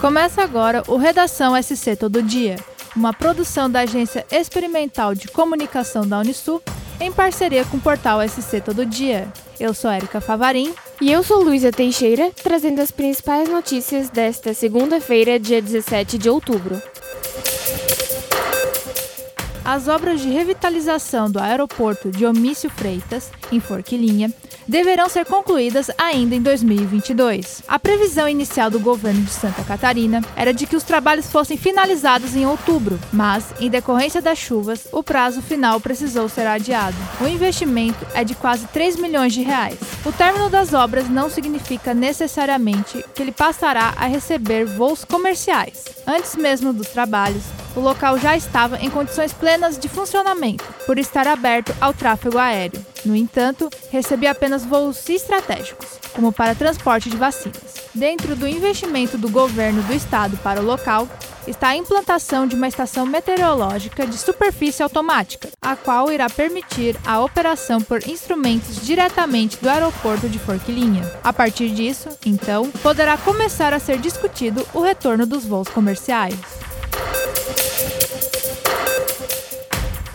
Começa agora o Redação SC Todo Dia, uma produção da Agência Experimental de Comunicação da Unisul em parceria com o portal SC Todo Dia. Eu sou Érica Favarim. E eu sou Luísa Teixeira, trazendo as principais notícias desta segunda-feira, dia 17 de outubro. As obras de revitalização do aeroporto de Omício Freitas, em Forquilinha, deverão ser concluídas ainda em 2022. A previsão inicial do governo de Santa Catarina era de que os trabalhos fossem finalizados em outubro, mas, em decorrência das chuvas, o prazo final precisou ser adiado. O investimento é de quase 3 milhões de reais. O término das obras não significa necessariamente que ele passará a receber voos comerciais. Antes mesmo dos trabalhos, o local já estava em condições plenas de funcionamento, por estar aberto ao tráfego aéreo. No entanto, recebia apenas voos estratégicos, como para transporte de vacinas. Dentro do investimento do governo do estado para o local, está a implantação de uma estação meteorológica de superfície automática, a qual irá permitir a operação por instrumentos diretamente do aeroporto de Forquilinha. A partir disso, então, poderá começar a ser discutido o retorno dos voos comerciais.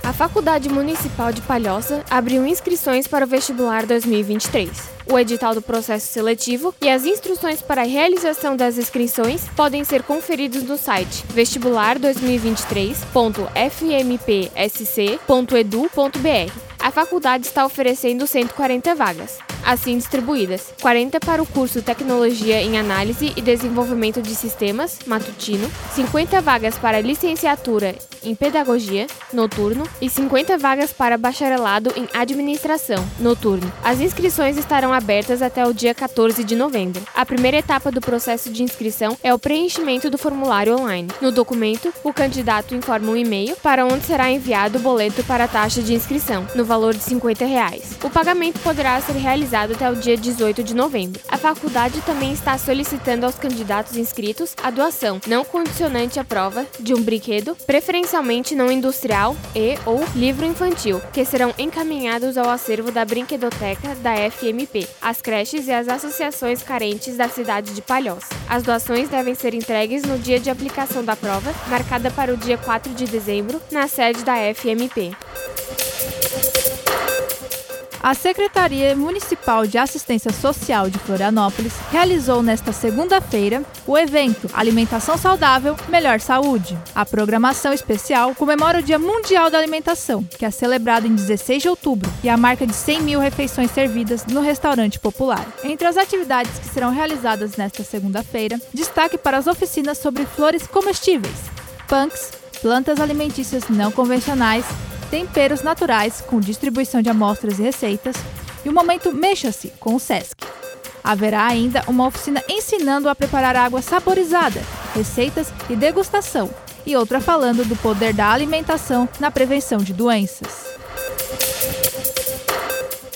A Faculdade Municipal de Palhoça abriu inscrições para o vestibular 2023. O edital do processo seletivo e as instruções para a realização das inscrições podem ser conferidos no site vestibular2023.fmpsc.edu.br. A faculdade está oferecendo 140 vagas assim distribuídas: 40 para o curso Tecnologia em Análise e Desenvolvimento de Sistemas, matutino, 50 vagas para licenciatura em Pedagogia, noturno, e 50 vagas para bacharelado em Administração, noturno. As inscrições estarão abertas até o dia 14 de novembro. A primeira etapa do processo de inscrição é o preenchimento do formulário online. No documento, o candidato informa um e-mail para onde será enviado o boleto para a taxa de inscrição, no valor de 50 reais. O pagamento poderá ser realizado realizado até o dia 18 de novembro. A faculdade também está solicitando aos candidatos inscritos a doação, não condicionante à prova, de um brinquedo, preferencialmente não industrial e ou livro infantil, que serão encaminhados ao acervo da brinquedoteca da FMP, as creches e as associações carentes da cidade de Palhoça. As doações devem ser entregues no dia de aplicação da prova, marcada para o dia 4 de dezembro, na sede da FMP. A Secretaria Municipal de Assistência Social de Florianópolis realizou nesta segunda-feira o evento Alimentação Saudável, Melhor Saúde. A programação especial comemora o Dia Mundial da Alimentação, que é celebrado em 16 de outubro, e a marca de 100 mil refeições servidas no restaurante popular. Entre as atividades que serão realizadas nesta segunda-feira, destaque para as oficinas sobre flores comestíveis, punks, plantas alimentícias não convencionais temperos naturais com distribuição de amostras e receitas, e o momento Mexa-se com o SESC. Haverá ainda uma oficina ensinando a preparar água saborizada, receitas e degustação, e outra falando do poder da alimentação na prevenção de doenças.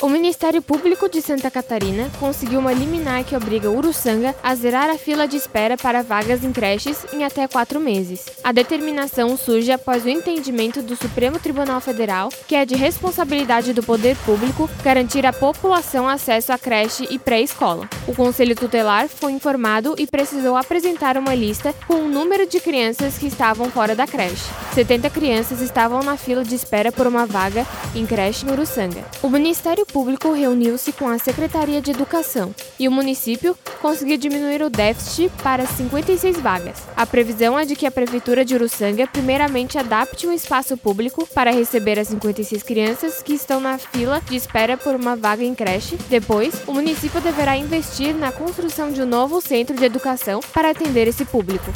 O Ministério Público de Santa Catarina conseguiu uma liminar que obriga Uruçanga a zerar a fila de espera para vagas em creches em até quatro meses. A determinação surge após o entendimento do Supremo Tribunal Federal que é de responsabilidade do poder público garantir à população acesso à creche e pré-escola. O Conselho Tutelar foi informado e precisou apresentar uma lista com o número de crianças que estavam fora da creche. 70 crianças estavam na fila de espera por uma vaga em creche em Uruçanga. O Ministério Público reuniu-se com a Secretaria de Educação e o município conseguiu diminuir o déficit para 56 vagas. A previsão é de que a Prefeitura de Uruçanga primeiramente adapte um espaço público para receber as 56 crianças que estão na fila de espera por uma vaga em creche. Depois, o município deverá investir na construção de um novo centro de educação para atender esse público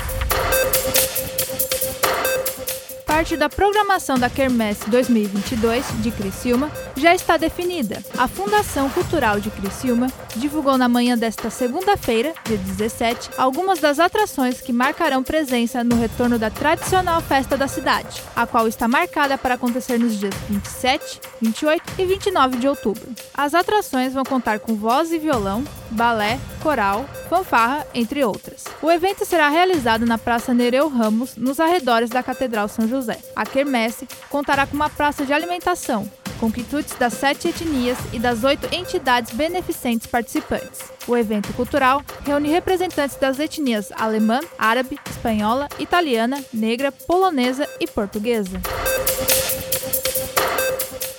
parte da programação da Quermesse 2022 de Criciúma já está definida. A Fundação Cultural de Criciúma divulgou na manhã desta segunda-feira, dia 17, algumas das atrações que marcarão presença no retorno da tradicional festa da cidade, a qual está marcada para acontecer nos dias 27, 28 e 29 de outubro. As atrações vão contar com voz e violão, balé, coral, fanfarra, entre outras. O evento será realizado na Praça Nereu Ramos, nos arredores da Catedral São José. A quermesse contará com uma praça de alimentação, com quitutes das sete etnias e das oito entidades beneficentes participantes. O evento cultural reúne representantes das etnias alemã, árabe, espanhola, italiana, negra, polonesa e portuguesa.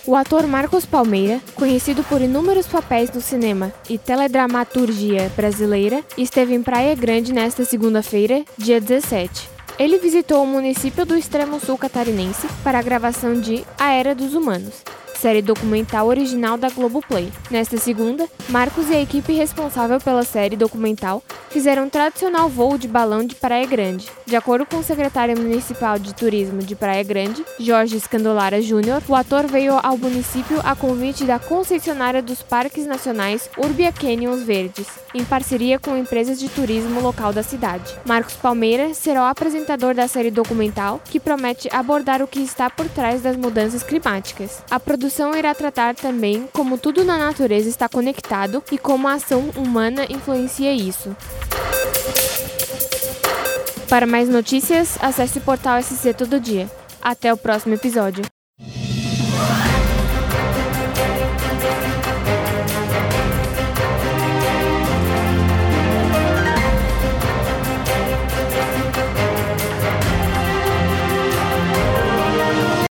O ator Marcos Palmeira, conhecido por inúmeros papéis no cinema e teledramaturgia brasileira, esteve em Praia Grande nesta segunda-feira, dia 17. Ele visitou o município do extremo sul catarinense para a gravação de A Era dos Humanos, série documental original da Globoplay. Nesta segunda, Marcos e a equipe responsável pela série documental fizeram um tradicional voo de balão de Praia Grande. De acordo com o secretário municipal de turismo de Praia Grande, Jorge Escandolara Júnior, o ator veio ao município a convite da concessionária dos Parques Nacionais Urbia Canyons Verdes, em parceria com empresas de turismo local da cidade. Marcos Palmeira será o apresentador da série documental, que promete abordar o que está por trás das mudanças climáticas. A produção discussão irá tratar também como tudo na natureza está conectado e como a ação humana influencia isso. Para mais notícias, acesse o portal SC Todo Dia. Até o próximo episódio.